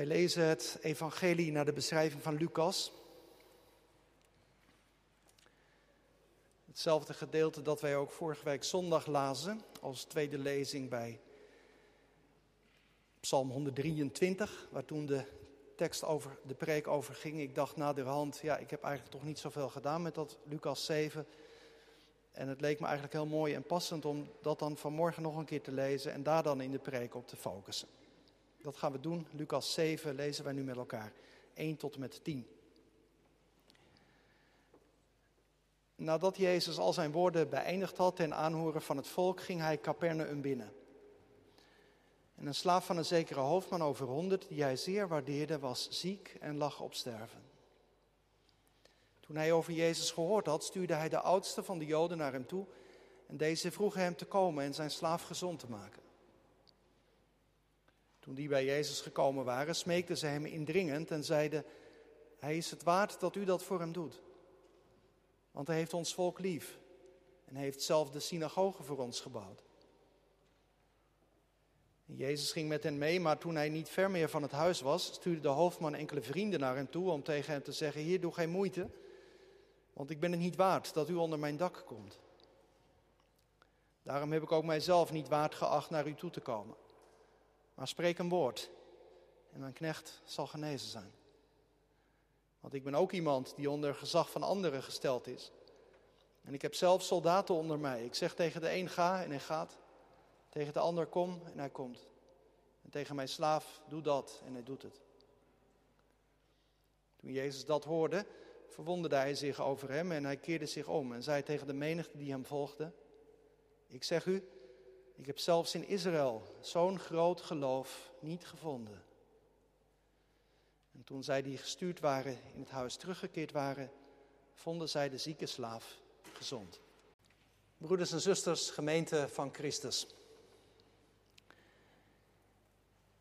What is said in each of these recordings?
Wij lezen het evangelie naar de beschrijving van Lucas. Hetzelfde gedeelte dat wij ook vorige week zondag lazen als tweede lezing bij Psalm 123, waar toen de tekst over de preek over ging. Ik dacht naderhand, ja, ik heb eigenlijk toch niet zoveel gedaan met dat Lucas 7. En het leek me eigenlijk heel mooi en passend om dat dan vanmorgen nog een keer te lezen en daar dan in de preek op te focussen. Dat gaan we doen. Lucas 7 lezen wij nu met elkaar. 1 tot en met 10. Nadat Jezus al zijn woorden beëindigd had ten aanhoren van het volk, ging hij Capernaum binnen. En een slaaf van een zekere hoofdman over honderd, die hij zeer waardeerde, was ziek en lag op sterven. Toen hij over Jezus gehoord had, stuurde hij de oudste van de Joden naar hem toe. En deze vroeg hem te komen en zijn slaaf gezond te maken. Die bij Jezus gekomen waren, smeekten ze hem indringend en zeiden: Hij is het waard dat u dat voor hem doet. Want hij heeft ons volk lief en heeft zelf de synagoge voor ons gebouwd. Jezus ging met hen mee, maar toen hij niet ver meer van het huis was, stuurde de hoofdman enkele vrienden naar hem toe om tegen hem te zeggen: Hier, doe geen moeite, want ik ben het niet waard dat u onder mijn dak komt. Daarom heb ik ook mijzelf niet waard geacht naar u toe te komen. Maar spreek een woord en mijn knecht zal genezen zijn. Want ik ben ook iemand die onder gezag van anderen gesteld is. En ik heb zelf soldaten onder mij. Ik zeg tegen de een ga en hij gaat. Tegen de ander kom en hij komt. En tegen mijn slaaf doe dat en hij doet het. Toen Jezus dat hoorde, verwonderde hij zich over hem en hij keerde zich om en zei tegen de menigte die hem volgde: Ik zeg u, ik heb zelfs in Israël zo'n groot geloof niet gevonden. En toen zij die gestuurd waren in het huis teruggekeerd waren, vonden zij de zieke slaaf gezond. Broeders en zusters, gemeente van Christus.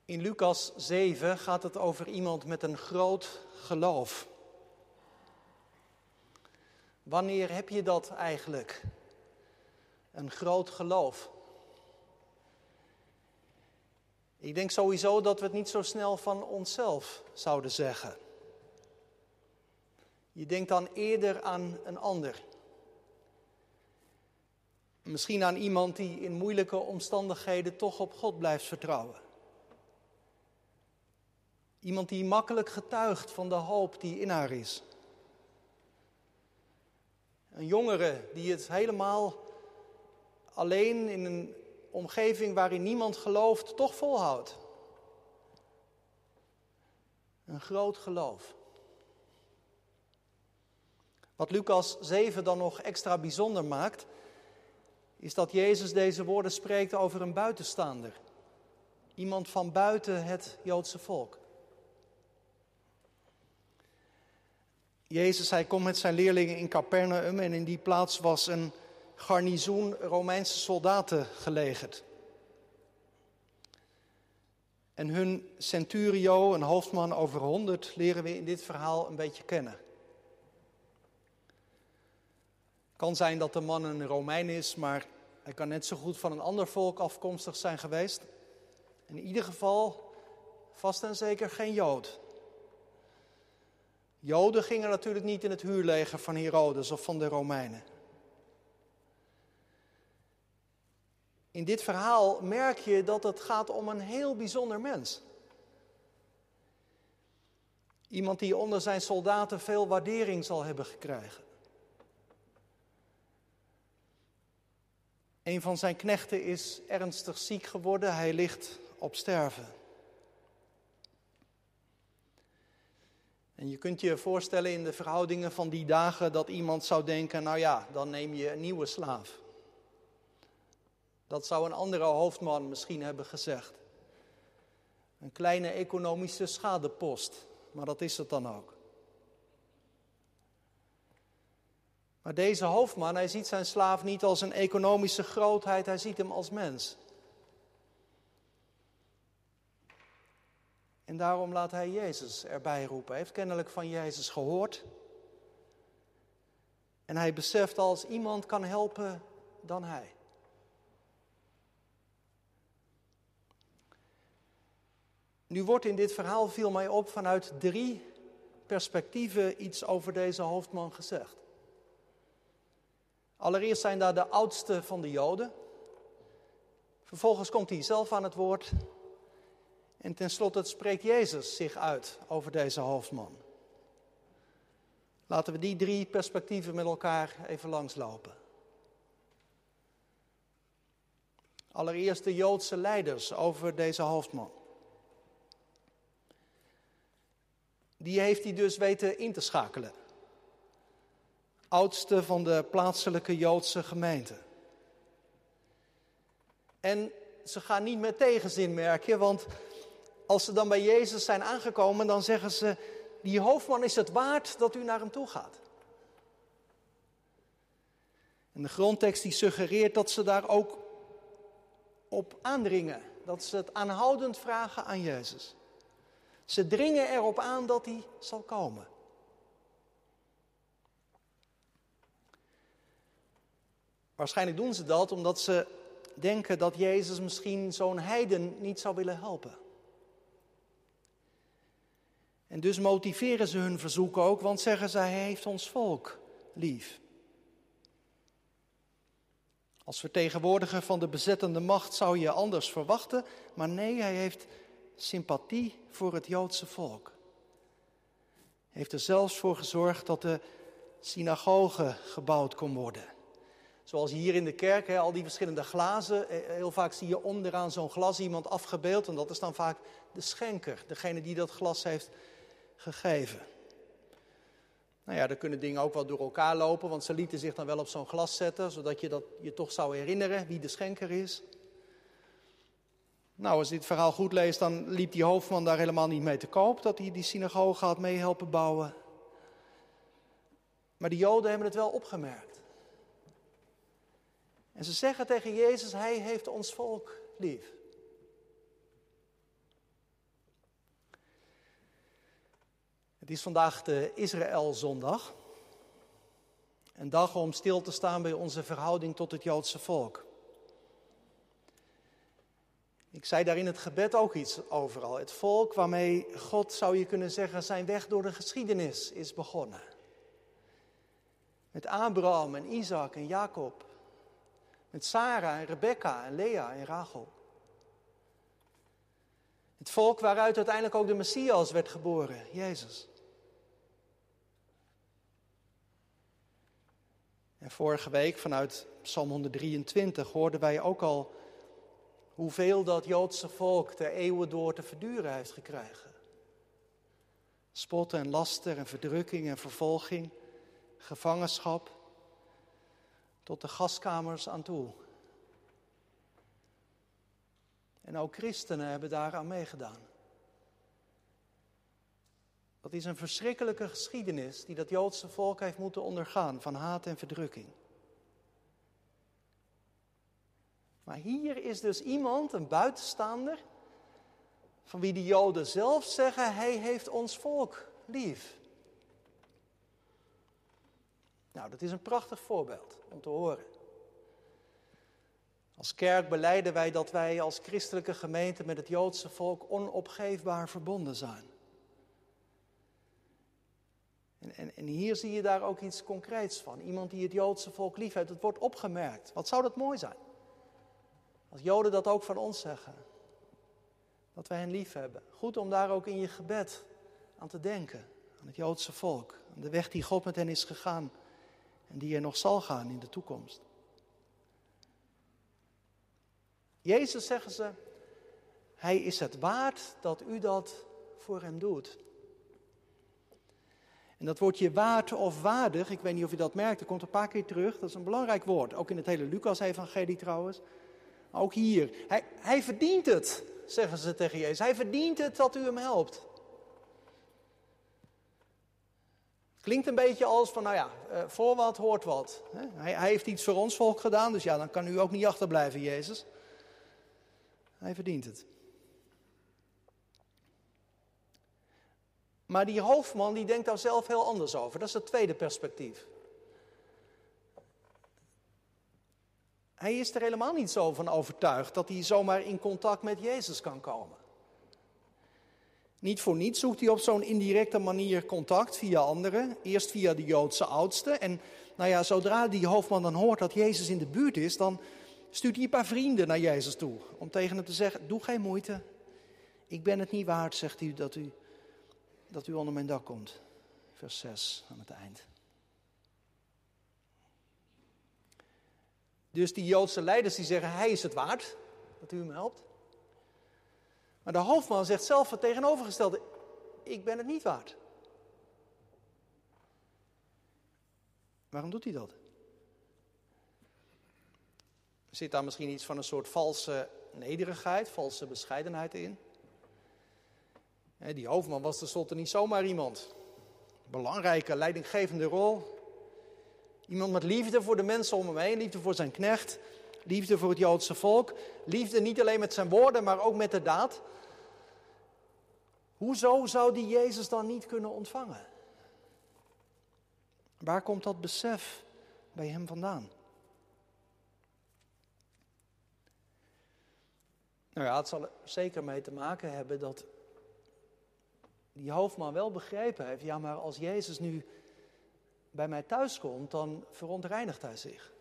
In Lucas 7 gaat het over iemand met een groot geloof. Wanneer heb je dat eigenlijk? Een groot geloof. Ik denk sowieso dat we het niet zo snel van onszelf zouden zeggen. Je denkt dan eerder aan een ander. Misschien aan iemand die in moeilijke omstandigheden toch op God blijft vertrouwen. Iemand die makkelijk getuigt van de hoop die in haar is. Een jongere die het helemaal alleen in een omgeving waarin niemand gelooft, toch volhoudt. Een groot geloof. Wat Lucas 7 dan nog extra bijzonder maakt, is dat Jezus deze woorden spreekt over een buitenstaander. Iemand van buiten het Joodse volk. Jezus, hij komt met zijn leerlingen in Capernaum en in die plaats was een garnizoen Romeinse soldaten gelegerd. En hun centurio, een hoofdman over honderd, leren we in dit verhaal een beetje kennen. Kan zijn dat de man een Romein is, maar hij kan net zo goed van een ander volk afkomstig zijn geweest. In ieder geval vast en zeker geen Jood. Joden gingen natuurlijk niet in het huurleger van Herodes of van de Romeinen. In dit verhaal merk je dat het gaat om een heel bijzonder mens. Iemand die onder zijn soldaten veel waardering zal hebben gekregen. Een van zijn knechten is ernstig ziek geworden, hij ligt op sterven. En je kunt je voorstellen in de verhoudingen van die dagen dat iemand zou denken, nou ja, dan neem je een nieuwe slaaf. Dat zou een andere hoofdman misschien hebben gezegd. Een kleine economische schadepost, maar dat is het dan ook. Maar deze hoofdman, hij ziet zijn slaaf niet als een economische grootheid, hij ziet hem als mens. En daarom laat hij Jezus erbij roepen. Hij heeft kennelijk van Jezus gehoord. En hij beseft als iemand kan helpen dan hij. Nu wordt in dit verhaal, viel mij op, vanuit drie perspectieven iets over deze hoofdman gezegd. Allereerst zijn daar de oudste van de Joden. Vervolgens komt hij zelf aan het woord. En tenslotte spreekt Jezus zich uit over deze hoofdman. Laten we die drie perspectieven met elkaar even langslopen. Allereerst de Joodse leiders over deze hoofdman. Die heeft hij dus weten in te schakelen. Oudste van de plaatselijke Joodse gemeente. En ze gaan niet met tegenzin merken, want als ze dan bij Jezus zijn aangekomen, dan zeggen ze: Die hoofdman is het waard dat u naar hem toe gaat. En de grondtekst die suggereert dat ze daar ook op aandringen. Dat ze het aanhoudend vragen aan Jezus. Ze dringen erop aan dat hij zal komen. Waarschijnlijk doen ze dat omdat ze denken dat Jezus misschien zo'n heiden niet zou willen helpen. En dus motiveren ze hun verzoek ook, want zeggen ze, hij heeft ons volk lief. Als vertegenwoordiger van de bezettende macht zou je anders verwachten, maar nee, hij heeft sympathie voor het Joodse volk. Heeft er zelfs voor gezorgd dat de synagoge gebouwd kon worden. Zoals hier in de kerk, al die verschillende glazen. Eh, heel vaak zie je onderaan zo'n glas iemand afgebeeld. En dat is dan vaak de schenker, degene die dat glas heeft gegeven. Nou ja, er kunnen dingen ook wel door elkaar lopen, want ze lieten zich dan wel op zo'n glas zetten, zodat je dat je toch zou herinneren wie de schenker is. Nou, als je dit verhaal goed leest, dan liep die hoofdman daar helemaal niet mee te koop, dat hij die synagoge had meehelpen bouwen. Maar de Joden hebben het wel opgemerkt. En ze zeggen tegen Jezus, hij heeft ons volk lief. Het is vandaag de Israëlzondag. Een dag om stil te staan bij onze verhouding tot het Joodse volk. Ik zei daar in het gebed ook iets over al. Het volk waarmee God, zou je kunnen zeggen, zijn weg door de geschiedenis is begonnen. Met Abraham en Isaac en Jacob. Met Sarah en Rebecca en Lea en Rachel. Het volk waaruit uiteindelijk ook de Messias werd geboren, Jezus. En vorige week vanuit Psalm 123 hoorden wij ook al hoeveel dat Joodse volk de eeuwen door te verduren heeft gekregen. Spot en laster en verdrukking en vervolging, gevangenschap, tot de gaskamers aan toe. En ook christenen hebben daaraan meegedaan. Dat is een verschrikkelijke geschiedenis die dat Joodse volk heeft moeten ondergaan van haat en verdrukking. Maar hier is dus iemand, een buitenstaander, van wie de Joden zelf zeggen, hij heeft ons volk lief. Nou, dat is een prachtig voorbeeld om te horen. Als kerk beleiden wij dat wij als christelijke gemeente met het Joodse volk onopgeefbaar verbonden zijn. En, en, en, hier zie je daar ook iets concreets van. Iemand die het Joodse volk lief heeft. Het wordt opgemerkt. Wat zou dat mooi zijn? Als Joden dat ook van ons zeggen. Dat wij hen lief hebben. Goed om daar ook in je gebed aan te denken. Aan het Joodse volk. Aan de weg die God met hen is gegaan. En die er nog zal gaan in de toekomst. Jezus zeggen ze. Hij is het waard dat u dat voor hem doet. En dat woordje waard of waardig, ik weet niet of je dat merkt, dat komt een paar keer terug. Dat is een belangrijk woord. Ook in het hele Lucas-evangelie trouwens. Ook hier. Hij, hij verdient het, zeggen ze tegen Jezus. Hij verdient het dat u hem helpt. Klinkt een beetje als van, nou ja, eh, voor wat hoort wat. Hij, hij heeft iets voor ons volk gedaan, dus ja, dan kan u ook niet achterblijven, Jezus. Hij verdient het. Maar die hoofdman die denkt daar zelf heel anders over. Dat is het tweede perspectief. Hij is er helemaal niet zo van overtuigd dat hij zomaar in contact met Jezus kan komen. Niet voor niets zoekt hij op zo'n indirecte manier contact via anderen. Eerst via de Joodse oudste. En nou ja, zodra die hoofdman dan hoort dat Jezus in de buurt is, dan stuurt hij een paar vrienden naar Jezus toe. Om tegen hem te zeggen, doe geen moeite. Ik ben het niet waard, zegt hij, dat u, dat u onder mijn dak komt. Vers 6 aan het eind. Dus die Joodse leiders die zeggen, hij is het waard dat u hem helpt. Maar de hoofdman zegt zelf het tegenovergestelde, ik ben het niet waard. Waarom doet hij dat? Zit daar misschien iets van een soort valse nederigheid, valse bescheidenheid in? Die hoofdman was tenslotte niet zomaar iemand. Belangrijke, leidinggevende rol. Iemand met liefde voor de mensen om hem heen, liefde voor zijn knecht, liefde voor het Joodse volk. Liefde niet alleen met zijn woorden, maar ook met de daad. Hoezo zou die Jezus dan niet kunnen ontvangen? Waar komt dat besef bij hem vandaan? Nou ja, het zal er zeker mee te maken hebben dat die hoofdman wel begrepen heeft, ja maar als Jezus nu bij mij thuis komt, dan verontreinigt hij zich.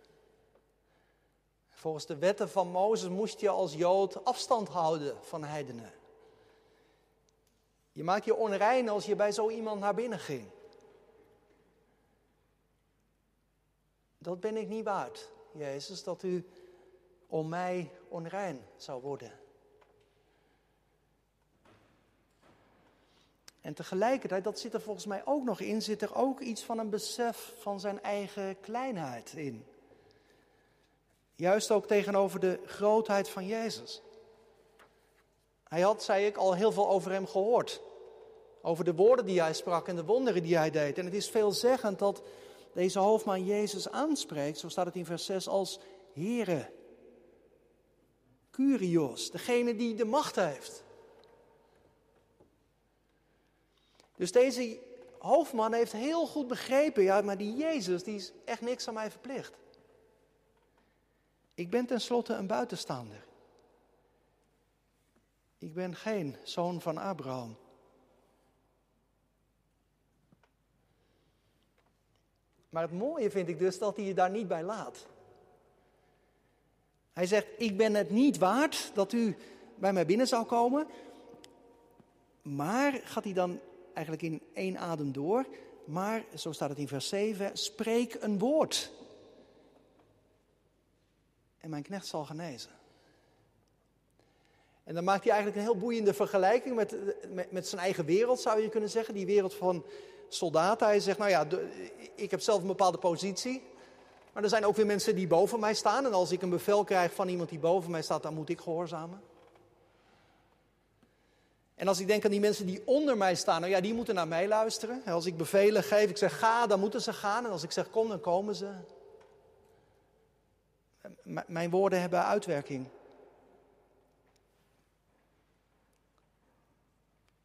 Volgens de wetten van Mozes moest je als Jood afstand houden van heidenen. Je maakt je onrein als je bij zo iemand naar binnen ging. Dat ben ik niet waard, Jezus, dat u om mij onrein zou worden. En tegelijkertijd, dat zit er volgens mij ook nog in, zit er ook iets van een besef van zijn eigen kleinheid in. Juist ook tegenover de grootheid van Jezus. Hij had, zei ik, al heel veel over hem gehoord. Over de woorden die hij sprak en de wonderen die hij deed. En het is veelzeggend dat deze hoofdman Jezus aanspreekt, zo staat het in vers 6, als Heere. Curios, degene die de macht heeft. Dus deze hoofdman heeft heel goed begrepen, ja, maar die Jezus, die is echt niks aan mij verplicht. Ik ben tenslotte een buitenstaander. Ik ben geen zoon van Abraham. Maar het mooie vind ik dus dat hij je daar niet bij laat. Hij zegt, ik ben het niet waard dat u bij mij binnen zou komen. Maar gaat hij dan eigenlijk in één adem door. Maar, zo staat het in vers 7, spreek een woord. En mijn knecht zal genezen. En dan maakt hij eigenlijk een heel boeiende vergelijking met, met, met zijn eigen wereld, zou je kunnen zeggen. Die wereld van soldaten. Hij zegt, nou ja, ik heb zelf een bepaalde positie. Maar er zijn ook weer mensen die boven mij staan. En als ik een bevel krijg van iemand die boven mij staat, dan moet ik gehoorzamen. En als ik denk aan die mensen die onder mij staan, nou ja, die moeten naar mij luisteren. Als ik bevelen geef, ik zeg ga, dan moeten ze gaan. En als ik zeg kom, dan komen ze. mijn woorden hebben uitwerking.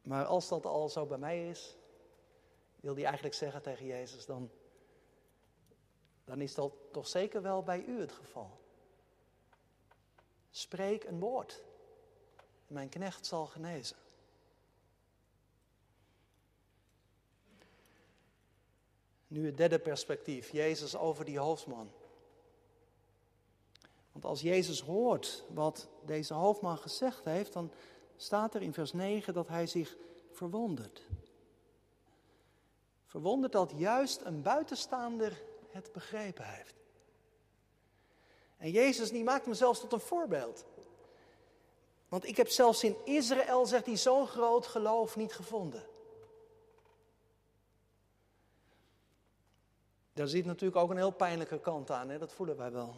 Maar als dat al zo bij mij is, wil hij eigenlijk zeggen tegen Jezus, dan, dan is dat toch zeker wel bij u het geval. Spreek een woord. Mijn knecht zal genezen. Nu het derde perspectief, Jezus over die hoofdman. Want als Jezus hoort wat deze hoofdman gezegd heeft, dan staat er in vers 9 dat hij zich verwondert. Verwondert dat juist een buitenstaander het begrepen heeft. En Jezus die maakt hem zelfs tot een voorbeeld. Want ik heb zelfs in Israël, zegt hij, zo'n groot geloof niet gevonden. Daar zit natuurlijk ook een heel pijnlijke kant aan, hè? dat voelen wij wel.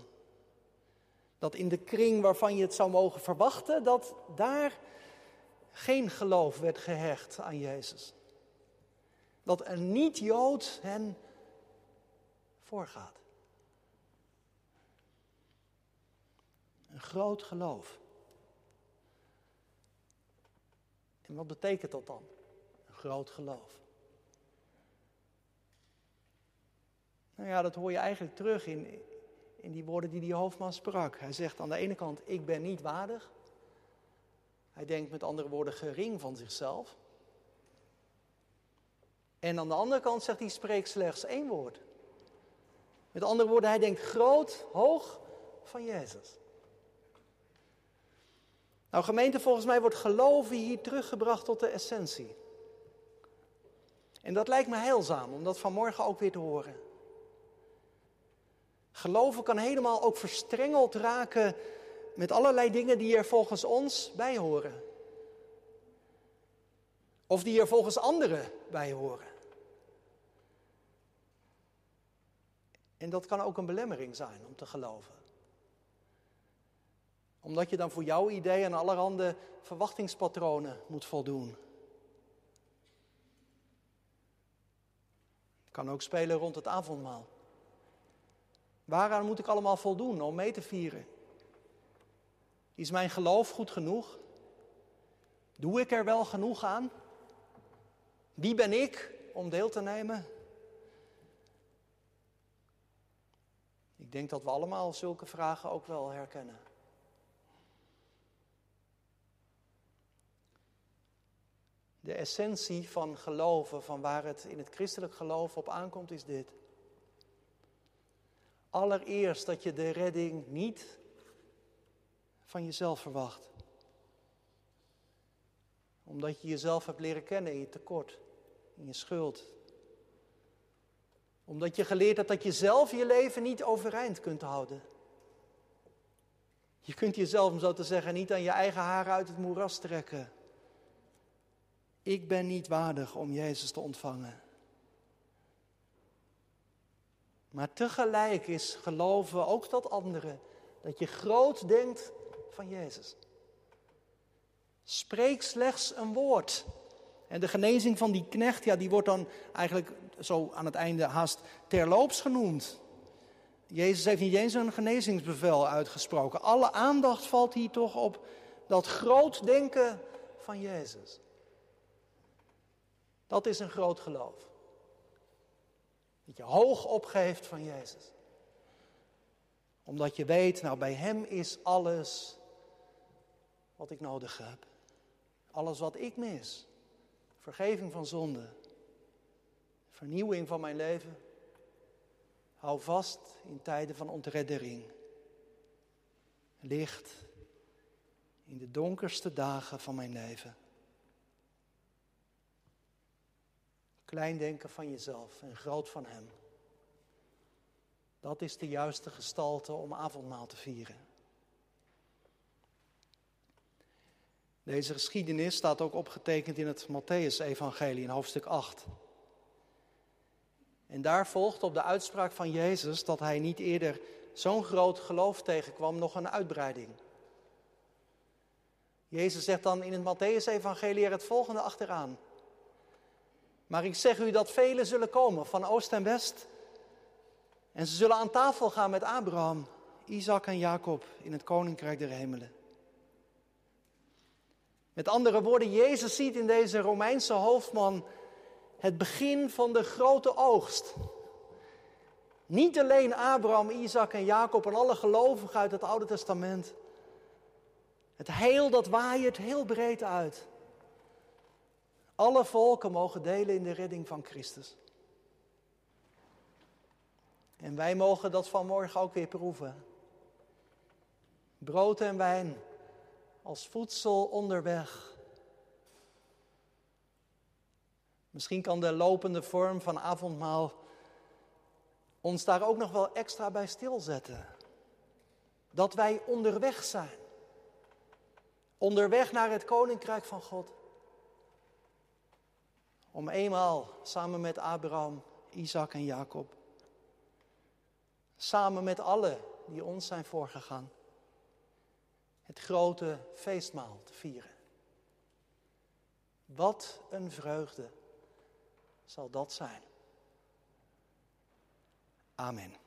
Dat in de kring waarvan je het zou mogen verwachten, dat daar geen geloof werd gehecht aan Jezus. Dat een niet-Jood hen voorgaat. Een groot geloof. En wat betekent dat dan? Een groot geloof. Nou ja, dat hoor je eigenlijk terug in, in die woorden die die hoofdman sprak. Hij zegt aan de ene kant, ik ben niet waardig. Hij denkt met andere woorden gering van zichzelf. En aan de andere kant zegt hij: spreek slechts één woord. Met andere woorden, hij denkt groot, hoog van Jezus. Nou, gemeente, volgens mij wordt geloven hier teruggebracht tot de essentie. En dat lijkt me heilzaam om dat vanmorgen ook weer te horen. Geloven kan helemaal ook verstrengeld raken met allerlei dingen die er volgens ons bij horen. Of die er volgens anderen bij horen. En dat kan ook een belemmering zijn om te geloven. Omdat je dan voor jouw idee aan allerhande verwachtingspatronen moet voldoen. Kan ook spelen rond het avondmaal. Waaraan moet ik allemaal voldoen om mee te vieren? Is mijn geloof goed genoeg? Doe ik er wel genoeg aan? Wie ben ik om deel te nemen? Ik denk dat we allemaal zulke vragen ook wel herkennen. De essentie van geloven, van waar het in het christelijk geloof op aankomt, is dit. Allereerst dat je de redding niet van jezelf verwacht. Omdat je jezelf hebt leren kennen in je tekort, in je schuld. Omdat je geleerd hebt dat je zelf je leven niet overeind kunt houden. Je kunt jezelf, om zo te zeggen, niet aan je eigen haren uit het moeras trekken. Ik ben niet waardig om Jezus te ontvangen. Maar tegelijk is geloven ook dat andere. Dat je groot denkt van Jezus. Spreek slechts een woord. En de genezing van die knecht, ja, die wordt dan eigenlijk zo aan het einde haast terloops genoemd. Jezus heeft niet eens een genezingsbevel uitgesproken. Alle aandacht valt hier toch op dat groot denken van Jezus. Dat is een groot geloof. Dat je hoog opgeeft van Jezus. Omdat je weet, nou bij Hem is alles wat ik nodig heb. Alles wat ik mis. Vergeving van zonde. Vernieuwing van mijn leven. Hou vast in tijden van ontreddering. Licht in de donkerste dagen van mijn leven. Klein denken van jezelf en groot van Hem. Dat is de juiste gestalte om avondmaal te vieren. Deze geschiedenis staat ook opgetekend in het Matthäus-evangelie in hoofdstuk 8. En daar volgt op de uitspraak van Jezus dat hij niet eerder zo'n groot geloof tegenkwam, nog een uitbreiding. Jezus zegt dan in het Matthäus-evangelie er het volgende achteraan. Maar ik zeg u dat velen zullen komen van oost en west. En ze zullen aan tafel gaan met Abraham, Isaac en Jacob in het koninkrijk der hemelen. Met andere woorden, Jezus ziet in deze Romeinse hoofdman het begin van de grote oogst. Niet alleen Abraham, Isaac en Jacob en alle gelovigen uit het Oude Testament. Het heel dat waait heel breed uit. Alle volken mogen delen in de redding van Christus. En wij mogen dat vanmorgen ook weer proeven. Brood en wijn als voedsel onderweg. Misschien kan de lopende vorm van avondmaal ons daar ook nog wel extra bij stilzetten. Dat wij onderweg zijn. Onderweg naar het koninkrijk van God. Om eenmaal samen met Abraham, Isaac en Jacob. Samen met alle die ons zijn voorgegaan. Het grote feestmaal te vieren. Wat een vreugde zal dat zijn. Amen.